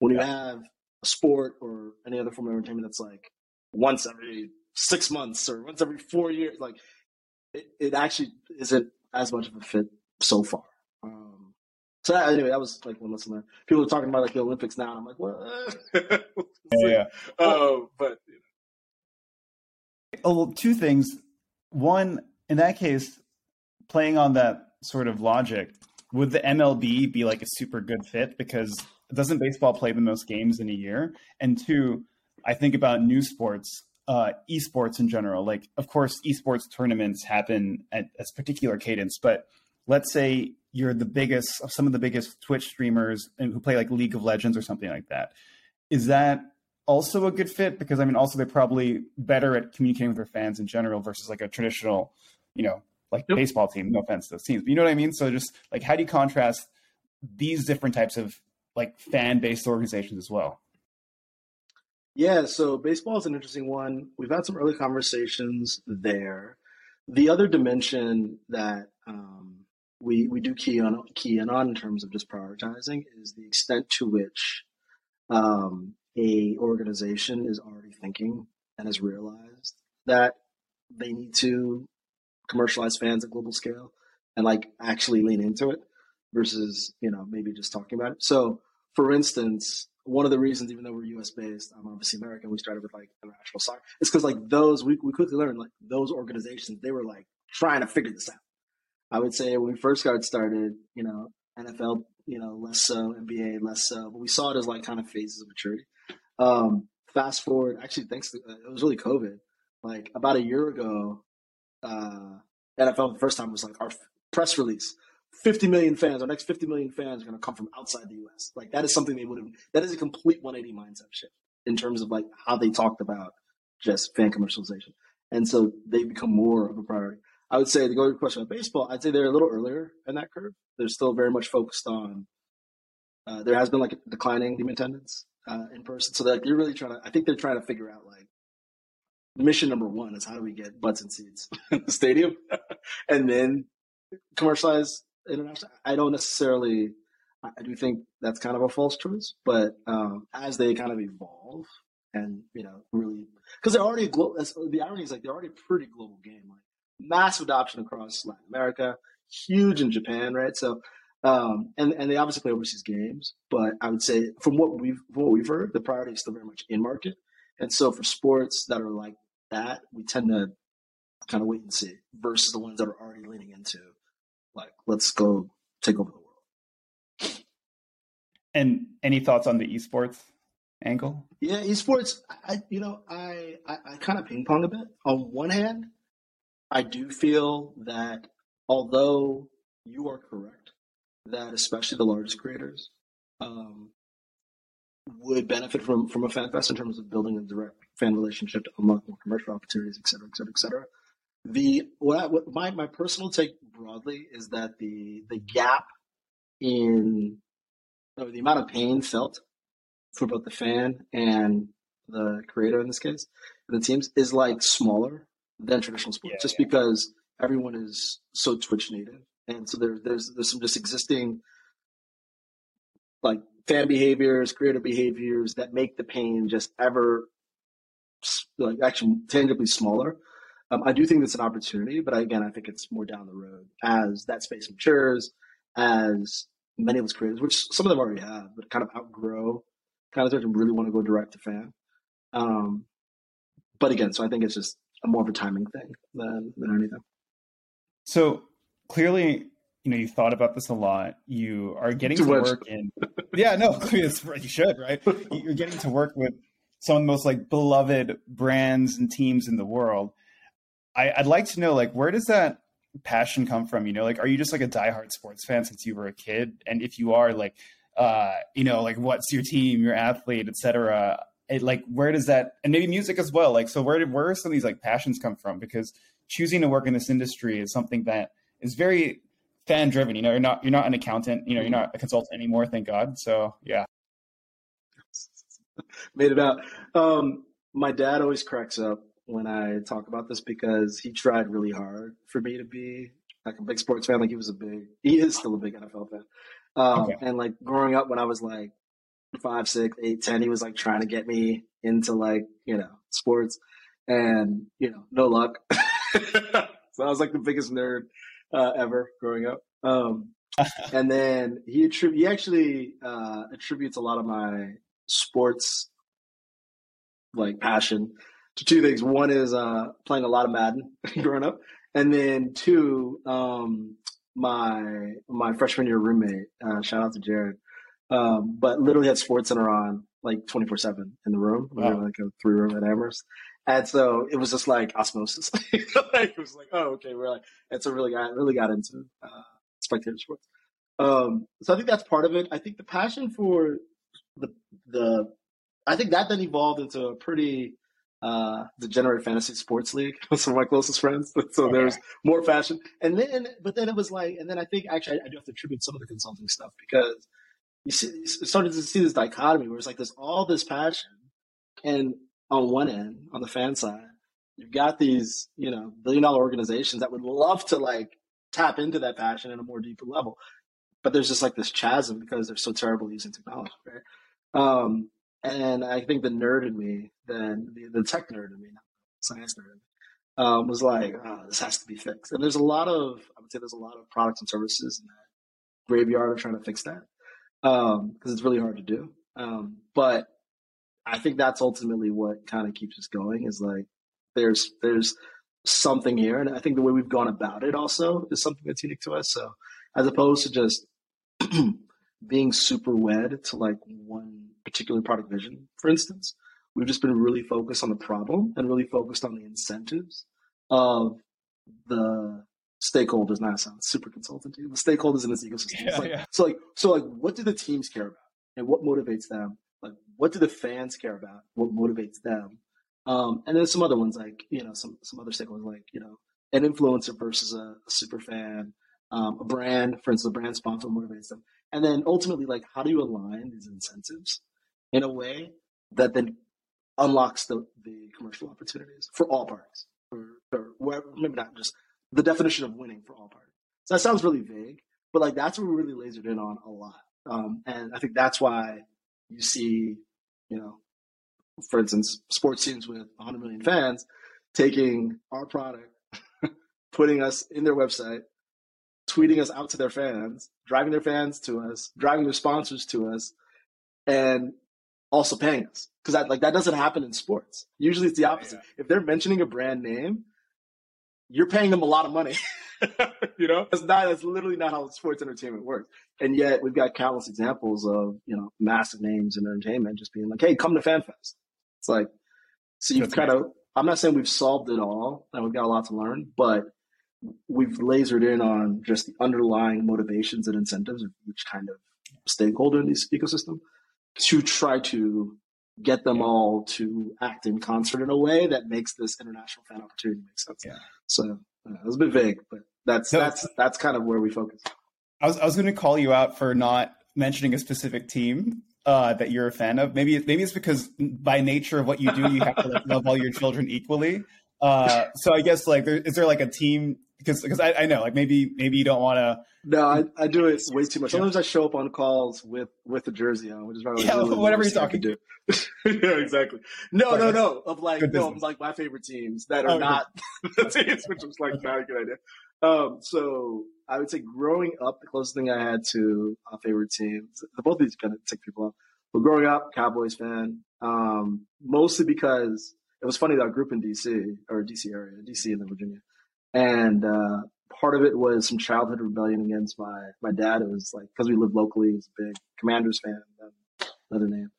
S2: When you have a sport or any other form of entertainment that's like once every six months or once every four years, like it, it actually isn't as much of a fit so far. Um, so that, anyway, that was like one lesson there. People are talking about like the Olympics now, and I'm like, what? *laughs*
S1: yeah, yeah.
S2: Uh, but
S1: oh, well, two things. One, in that case, playing on that sort of logic, would the MLB be like a super good fit? Because doesn't baseball play the most games in a year? And two, I think about new sports, uh, esports in general. Like, of course, esports tournaments happen at a particular cadence, but let's say you're the biggest, some of the biggest Twitch streamers and who play like League of Legends or something like that. Is that also a good fit because I mean, also they're probably better at communicating with their fans in general versus like a traditional, you know, like yep. baseball team. No offense to those teams, but you know what I mean. So just like, how do you contrast these different types of like fan based organizations as well?
S2: Yeah, so baseball is an interesting one. We've had some early conversations there. The other dimension that um, we we do key on key in on in terms of just prioritizing is the extent to which um, a organization is already thinking and has realized that they need to commercialize fans at global scale and like actually lean into it versus you know maybe just talking about it so for instance one of the reasons even though we're us based i'm obviously american we started with like international soccer it's because like those we, we quickly learned like those organizations they were like trying to figure this out i would say when we first got started you know nfl you know less so nba less so but we saw it as like kind of phases of maturity um, fast forward, actually, thanks to uh, it was really COVID. Like about a year ago, uh, NFL the first time was like our press release. 50 million fans, our next 50 million fans are going to come from outside the US. Like that is something they would have, that is a complete 180 mindset shift in terms of like how they talked about just fan commercialization. And so they become more of a priority. I would say to go to your question about baseball, I'd say they're a little earlier in that curve. They're still very much focused on. Uh, there has been like a declining team attendance uh, in person, so they're, like, they're really trying to. I think they're trying to figure out like mission number one is how do we get butts and seats in the stadium, *laughs* and then commercialize international. I don't necessarily. I do think that's kind of a false choice, but um, as they kind of evolve and you know really because they're already global. The irony is like they're already a pretty global game. Like massive adoption across Latin America, huge in Japan, right? So, um, and and they obviously play overseas games, but I would say from what we've from what we've heard, the priority is still very much in market. And so for sports that are like that, we tend to kind of wait and see versus the ones that are already leaning into like let's go take over the world.
S1: And any thoughts on the esports angle?
S2: Yeah, esports. I you know I I, I kind of ping pong a bit. On one hand, I do feel that although you are correct, that especially the largest creators um, would benefit from from a fan fest in terms of building a direct fan relationship to unlock more commercial opportunities, et cetera, et cetera, et cetera. The what, I, what my my personal take broadly is that the the gap in or the amount of pain felt for both the fan and the creator in this case, the teams is like smaller than traditional sports, yeah, just yeah. because everyone is so Twitch native, and so there's there's there's some just existing like fan behaviors, creator behaviors that make the pain just ever like actually tangibly smaller. Um, I do think it's an opportunity, but again, I think it's more down the road as that space matures, as many of those creators, which some of them already have, but kind of outgrow, kind of start to really want to go direct to fan. Um, but again, so I think it's just a more of a timing thing than, than anything.
S1: So clearly, you know, you thought about this a lot. You are getting Too to much. work in, *laughs* yeah, no, *laughs* you should, right? *laughs* You're getting to work with some of the most like beloved brands and teams in the world. I, I'd like to know, like, where does that passion come from? You know, like, are you just like a diehard sports fan since you were a kid? And if you are, like, uh, you know, like, what's your team, your athlete, etc it, like where does that and maybe music as well like so where did where some of these like passions come from because choosing to work in this industry is something that is very fan driven you know you're not you're not an accountant you know you're not a consultant anymore thank god so yeah *laughs*
S2: made it out um my dad always cracks up when i talk about this because he tried really hard for me to be like a big sports fan like he was a big he is still a big nfl fan um, okay. and like growing up when i was like five, six, eight, ten. He was like trying to get me into like, you know, sports and, you know, no luck. *laughs* so I was like the biggest nerd uh, ever growing up. Um, *laughs* and then he attrib- he actually uh, attributes a lot of my sports like passion to two things. One is uh, playing a lot of Madden *laughs* growing up, and then two, um, my my freshman year roommate. Uh, shout out to Jared. Um, but literally had Sports Center on like 24 7 in the room. We were like a three room at Amherst. And so it was just like osmosis. like, *laughs* it was like, oh, okay. We're like, and so really got, really got into uh, spectator sports. Um, so I think that's part of it. I think the passion for the, the, I think that then evolved into a pretty, uh, degenerate fantasy sports league with some of my closest friends. *laughs* So okay. there's more fashion. And then, but then it was like, and then I think actually I, I do have to attribute some of the consulting stuff because you, see, you started to see this dichotomy where it's like there's all this passion, and on one end, on the fan side, you've got these you know billion dollar organizations that would love to like tap into that passion in a more deeper level, but there's just like this chasm because they're so terrible using technology, right? Um, and I think the nerd in me, then the, the tech nerd in me, not science nerd um, was like, oh, this has to be fixed. And there's a lot of, I would say, there's a lot of products and services in that graveyard of trying to fix that because um, it's really hard to do. Um, but I think that's ultimately what kind of keeps us going. Is like there's there's something here, and I think the way we've gone about it also is something that's unique to us. So as opposed to just *clears throat* being super wed to like particular product vision, for instance, we've just been really focused on the problem and really focused on the incentives of the stakeholders not sound super consultant to the stakeholders in this ecosystem. Yeah, like, yeah. so like so like what do the teams care about? And what motivates them? Like what do the fans care about? What motivates them? Um, and then some other ones like you know some some other stakeholders like you know an influencer versus a, a super fan, um, a brand, for instance, a brand sponsor motivates them, and then ultimately like how do you align these incentives in a way that then unlocks the, the commercial opportunities for all parties, or, or maybe not just the definition of winning for all parties. So that sounds really vague, but like that's what we really lasered in on a lot, um, and I think that's why you see, you know, for instance, sports teams with 100 million fans taking our product, *laughs* putting us in their website, tweeting us out to their fans, driving their fans to us, driving their sponsors to us, and also paying us because that like that doesn't happen in sports. Usually it's the opposite. Yeah. If they're mentioning a brand name, you're paying them a lot of money. *laughs* you know, that's not that's literally not how sports entertainment works. And yet we've got countless examples of you know massive names in entertainment just being like, "Hey, come to FanFest." It's like so you've kind of. I'm not saying we've solved it all, and we've got a lot to learn, but we've lasered in on just the underlying motivations and incentives of each kind of stakeholder in this ecosystem to try to get them all to act in concert in a way that makes this international fan opportunity make sense. Yeah. So uh, it was a bit vague, but that's no, that's that's kind of where we focus.
S1: I was I was going to call you out for not mentioning a specific team uh, that you're a fan of. Maybe maybe it's because by nature of what you do, you have to like, love all your children equally. Uh, so I guess like, there, is there like a team because because I, I, know like maybe maybe you don't want to.
S2: No, I, I do it way too much. Sometimes I show up on calls with with the jersey on, which is probably
S1: yeah, really whatever you're talking
S2: to. *laughs* yeah, exactly. No, no, no. Of like no, of like my favorite teams that are oh, not *laughs* the teams, which was like not a good idea. Um, so I would say growing up, the closest thing I had to a favorite teams, both of these kind of tick people off. But growing up, Cowboys fan, um, mostly because it was funny that I grew up in DC or DC area, DC and then Virginia. And uh, part of it was some childhood rebellion against my my dad. It was like because we lived locally, he was a big Commanders fan. Another name.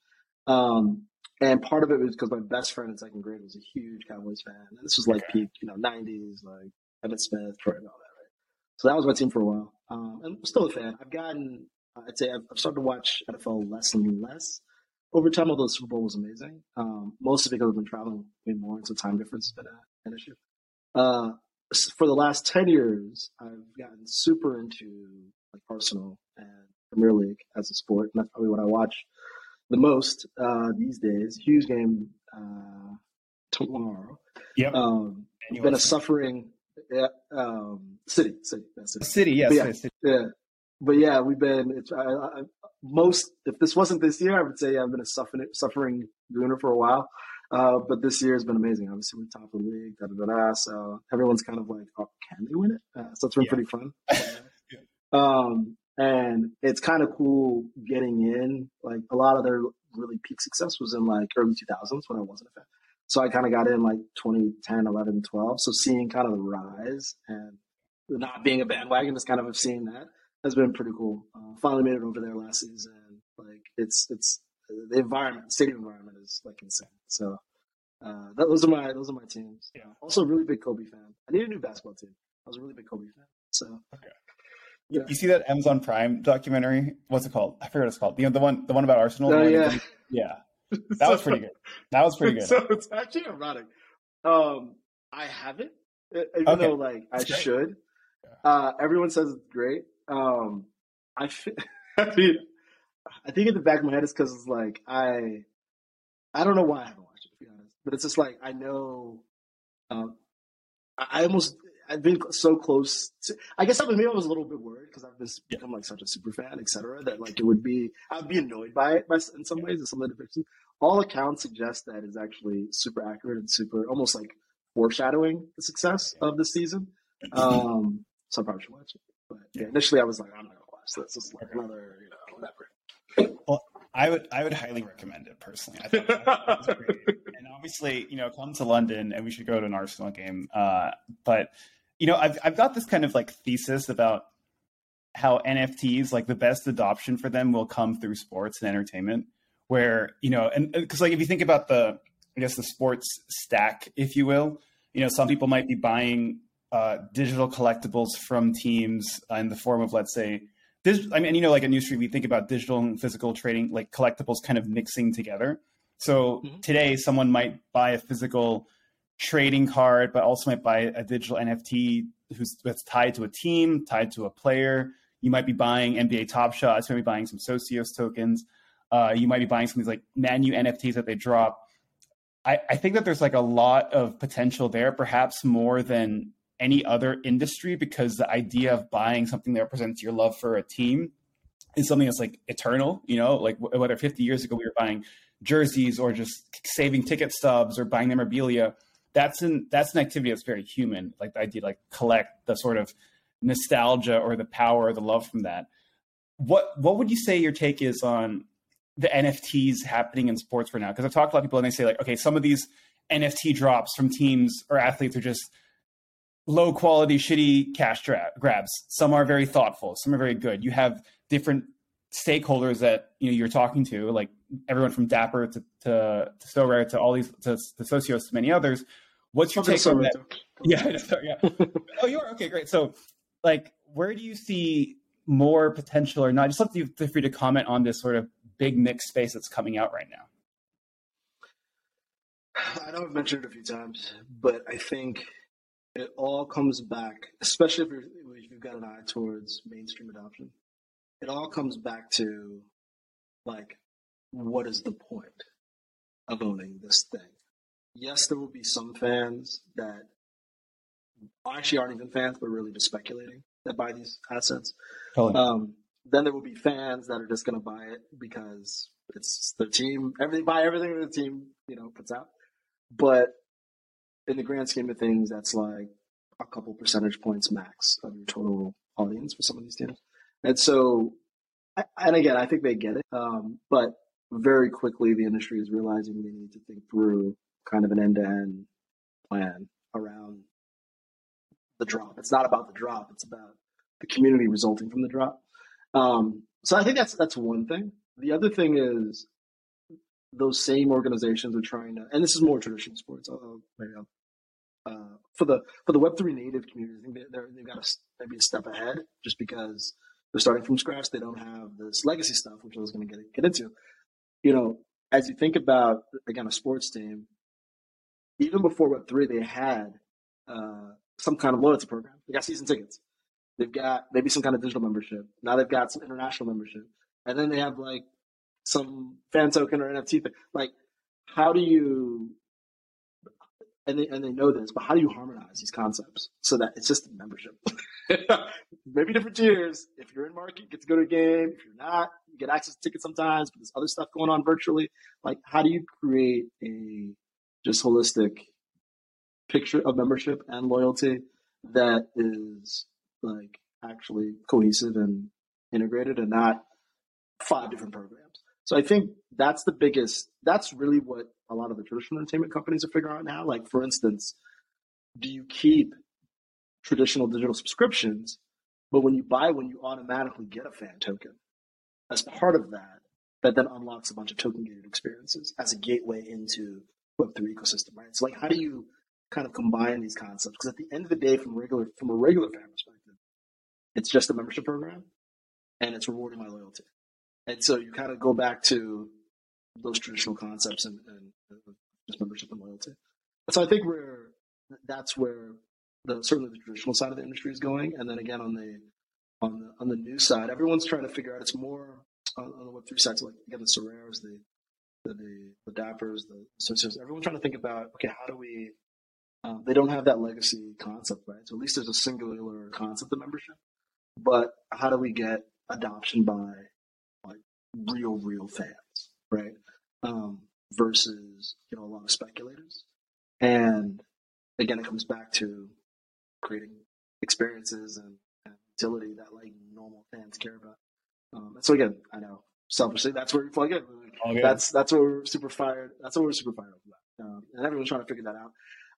S2: Um, and part of it was because my best friend in second grade was a huge Cowboys fan. And this was like peak, you know, '90s, like Emmitt Smith, Troy, and all that, right? So that was my team for a while. Um, and I'm still a fan. I've gotten, I'd say, I've, I've started to watch NFL less and less over time. Although the Super Bowl was amazing, um, mostly because I've been traveling way more, and so time difference has been a, an issue. Uh, for the last 10 years, I've gotten super into like Arsenal and Premier League as a sport. And that's probably what I watch the most uh, these days. Huge game uh, tomorrow.
S1: Yep.
S2: Um, been a suffering yeah, um, city, city,
S1: city. City, yes,
S2: yeah,
S1: city.
S2: yeah. But yeah, we've been. It's I, I, most. If this wasn't this year, I would say I've been a suffering suffering gooner for a while. Uh, but this year has been amazing. Obviously, we're top of the league. Da, da, da, da. So everyone's kind of like, oh, can they win it? Uh, so it's been yeah. pretty fun. *laughs* yeah. um, and it's kind of cool getting in. Like a lot of their really peak success was in like early 2000s when I wasn't a fan. So I kind of got in like 2010, 11, 12. So seeing kind of the rise and not being a bandwagon, just kind of seeing that has been pretty cool. Uh, finally made it over there last season. Like it's it's the environment, the stadium environment is like insane. So uh, that, those are my those are my teams. Yeah. Also, a really big Kobe fan. I need a new basketball team. I was a really big Kobe fan. So. Okay.
S1: Yeah. You see that Amazon Prime documentary? What's it called? I forget what it's called. You know the one, the one about Arsenal.
S2: Oh, yeah,
S1: yeah. *laughs* That was pretty good. That was pretty *laughs* good.
S2: So it's actually erotic. Um, I haven't, even okay. though like I should. Uh, everyone says it's great. Um, I, *laughs* I mean, I think in the back of my head is because it's like I, I don't know why I haven't watched it to be honest, but it's just like I know, um, I almost I've been so close. To, I guess I maybe I was a little bit worried because I've just become like such a super fan, etc. That like it would be I'd be annoyed by it by, in some ways in some of the depictions. All accounts suggest that is actually super accurate and super almost like foreshadowing the success of the season. Um, so I probably should watch it. But yeah, initially I was like, I'm not gonna watch this. It's like another, you know, whatever.
S1: Well, I would I would highly recommend it personally. I think that great. *laughs* and obviously, you know, come to London and we should go to an Arsenal game. Uh, but you know, I've I've got this kind of like thesis about how NFTs, like the best adoption for them, will come through sports and entertainment. Where you know, and because like if you think about the, I guess the sports stack, if you will, you know, some people might be buying uh, digital collectibles from teams in the form of, let's say, this, I mean, you know, like a New Street, we think about digital and physical trading, like collectibles kind of mixing together. So mm-hmm. today, someone might buy a physical trading card, but also might buy a digital NFT who's that's tied to a team, tied to a player. You might be buying NBA Top Shots. You might be buying some Socios tokens. Uh, you might be buying some of these like Man U NFTs that they drop. I, I think that there's like a lot of potential there, perhaps more than any other industry, because the idea of buying something that represents your love for a team is something that's like eternal. You know, like whether 50 years ago we were buying jerseys or just saving ticket stubs or buying memorabilia. That's an that's an activity that's very human. Like the idea, like collect the sort of nostalgia or the power or the love from that. What what would you say your take is on the NFTs happening in sports right now? Because I've talked to a lot of people and they say like, okay, some of these NFT drops from teams or athletes are just low quality, shitty cash dra- grabs. Some are very thoughtful. Some are very good. You have different stakeholders that you know you're talking to, like everyone from Dapper to to, to Sorare to all these to, to Socios to many others. What's your take on that? *laughs* Yeah, sorry, yeah. *laughs* oh, you are okay, great. So, like, where do you see more potential or not? Just let you feel free to comment on this sort of big mix space that's coming out right now.
S2: I know I've mentioned it a few times, but I think it all comes back, especially if, if you've got an eye towards mainstream adoption. It all comes back to like, what is the point of owning this thing? Yes, there will be some fans that actually aren't even fans, but really just speculating that buy these assets. Totally. Um, then there will be fans that are just going to buy it because it's the team. Everything buy everything the team you know puts out. But in the grand scheme of things, that's like a couple percentage points max of your total audience for some of these deals. And so, and again, I think they get it. Um, but very quickly, the industry is realizing they need to think through kind of an end to end plan around the drop. It's not about the drop, it's about the community resulting from the drop. Um, so I think that's that's one thing. The other thing is those same organizations are trying to, and this is more traditional sports. Uh, uh, for the for the Web three native community, I think they're, they've got to maybe a step ahead, just because they're starting from scratch. They don't have this legacy stuff, which I was going to get get into. You know, as you think about again a sports team, even before Web three, they had uh, some kind of loyalty program. They got season tickets. They've got maybe some kind of digital membership. Now they've got some international membership, and then they have like some fan token or NFT thing. Like, how do you? And they and they know this, but how do you harmonize these concepts so that it's just a membership? *laughs* maybe different tiers. If you're in market, you get to go to a game. If you're not, you get access to tickets sometimes. But there's other stuff going on virtually. Like, how do you create a just holistic picture of membership and loyalty that is like actually cohesive and integrated and not five different programs. So I think that's the biggest, that's really what a lot of the traditional entertainment companies are figuring out now. Like, for instance, do you keep traditional digital subscriptions, but when you buy one, you automatically get a fan token as part of that, that then unlocks a bunch of token gated experiences as a gateway into Web3 ecosystem, right? So like, how do you kind of combine these concepts? Because at the end of the day, from regular, from a regular fan perspective, it's just a membership program and it's rewarding my loyalty. And so you kind of go back to those traditional concepts and, and, just membership and loyalty. so I think we're that's where the certainly the traditional side of the industry is going. And then again on the on the on the new side, everyone's trying to figure out it's more on, on the web three side, like again the Sorares, the the, the, Dappers, the Socios, everyone's trying to think about okay, how do we um, they don't have that legacy concept, right? So at least there's a singular concept of membership. But how do we get adoption by real, real fans, right? Um, versus you know a lot of speculators. And again, it comes back to creating experiences and, and utility that like normal fans care about. Um, so again, I know selfishly that's where we plug in. that's that's what we're super fired. That's what we're super fired about. Um, and everyone's trying to figure that out.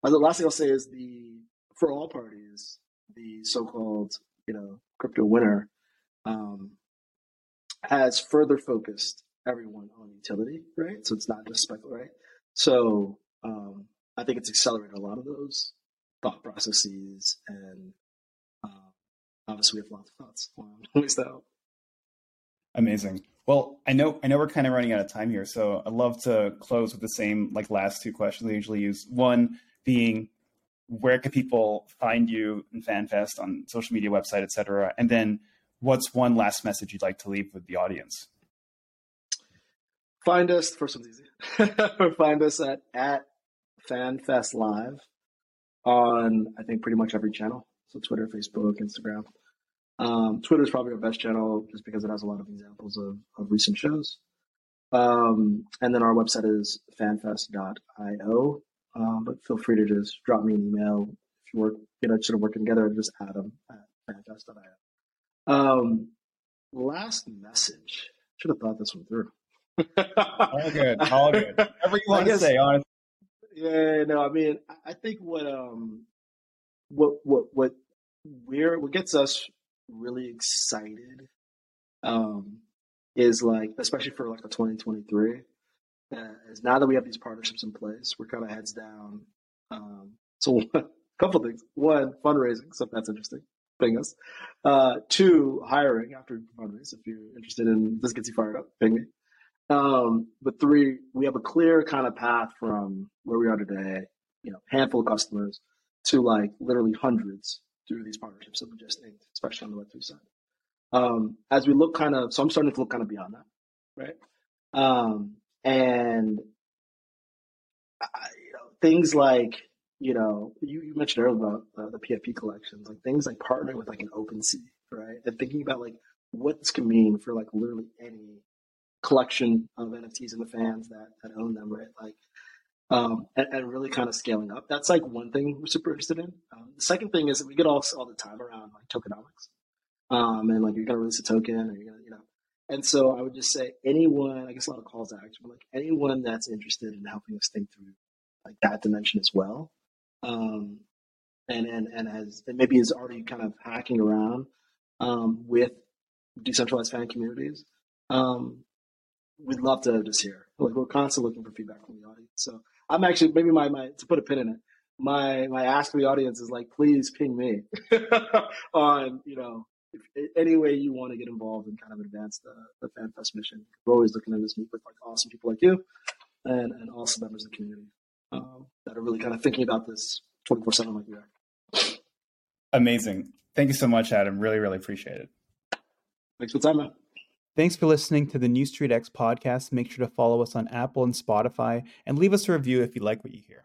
S2: Uh, the last thing I'll say is the for all parties, the so-called you know crypto winter um, has further focused everyone on utility, right? So it's not just spec, right? So um, I think it's accelerated a lot of those thought processes, and um, obviously we have lots of thoughts on ways that help.
S1: Amazing. Well, I know I know we're kind of running out of time here, so I'd love to close with the same like last two questions I usually use. One being where can people find you in FanFest on social media, website, etc. And then what's one last message you'd like to leave with the audience?
S2: Find us, first one's easy. find us at, at FanFest Live on, I think, pretty much every channel. So Twitter, Facebook, Instagram. Um, Twitter is probably our best channel just because it has a lot of examples of, of recent shows. Um, and then our website is fanfest.io. Um, but feel free to just drop me an email if you work, you know, sort of working together. Just add Adam at fanfest.io. Um, last message. Should have thought this one through.
S1: all good, all good. Whatever you *laughs* want guess, to say, honestly.
S2: Yeah, no, I mean, I think what um, what what what we're what gets us really excited, um, is like especially for like a 2023 uh, is now that we have these partnerships in place, we're kind of heads down. Um, so *laughs* a couple things: one, fundraising, so that's interesting. Us. Uh, two, hiring after fundraise. If you're interested in this, gets you fired up. Ping me. Um, but three, we have a clear kind of path from where we are today, you know, handful of customers to like literally hundreds through these partnerships that we just named, especially on the Web3 side. Um, as we look kind of, so I'm starting to look kind of beyond that, right? Um, and I, you know, things like, you know, you, you mentioned earlier about uh, the PFP collections, like things like partnering with like an OpenSea, right? And thinking about like what this can mean for like literally any collection of NFTs and the fans that, that own them, right? Like, um, and, and, really kind of scaling up. That's like one thing we're super interested in. Um, the second thing is that we get all all the time around like tokenomics, um, and like you're gonna release a token, or you're gonna, you know. And so I would just say anyone, I guess a lot of calls to action, but like anyone that's interested in helping us think through like that dimension as well, um, and and and as and maybe is already kind of hacking around um, with decentralized fan communities. Um, we'd love to just hear. Like we're constantly looking for feedback from the audience. So I'm actually maybe my, my to put a pin in it. My my ask the audience is like, please ping me *laughs* on you know if, any way you want to get involved and kind of advance the the FanFest mission. We're always looking to just meet with like awesome people like you and and awesome members of the community um, that are really kind of thinking about this 24 seven like we are.
S1: Amazing. Thank you so much, Adam. Really, really appreciate it.
S2: Thanks for the time, man.
S1: Thanks for listening to the New Street X podcast. Make sure to follow us on Apple and Spotify and leave us a review if you like what you hear.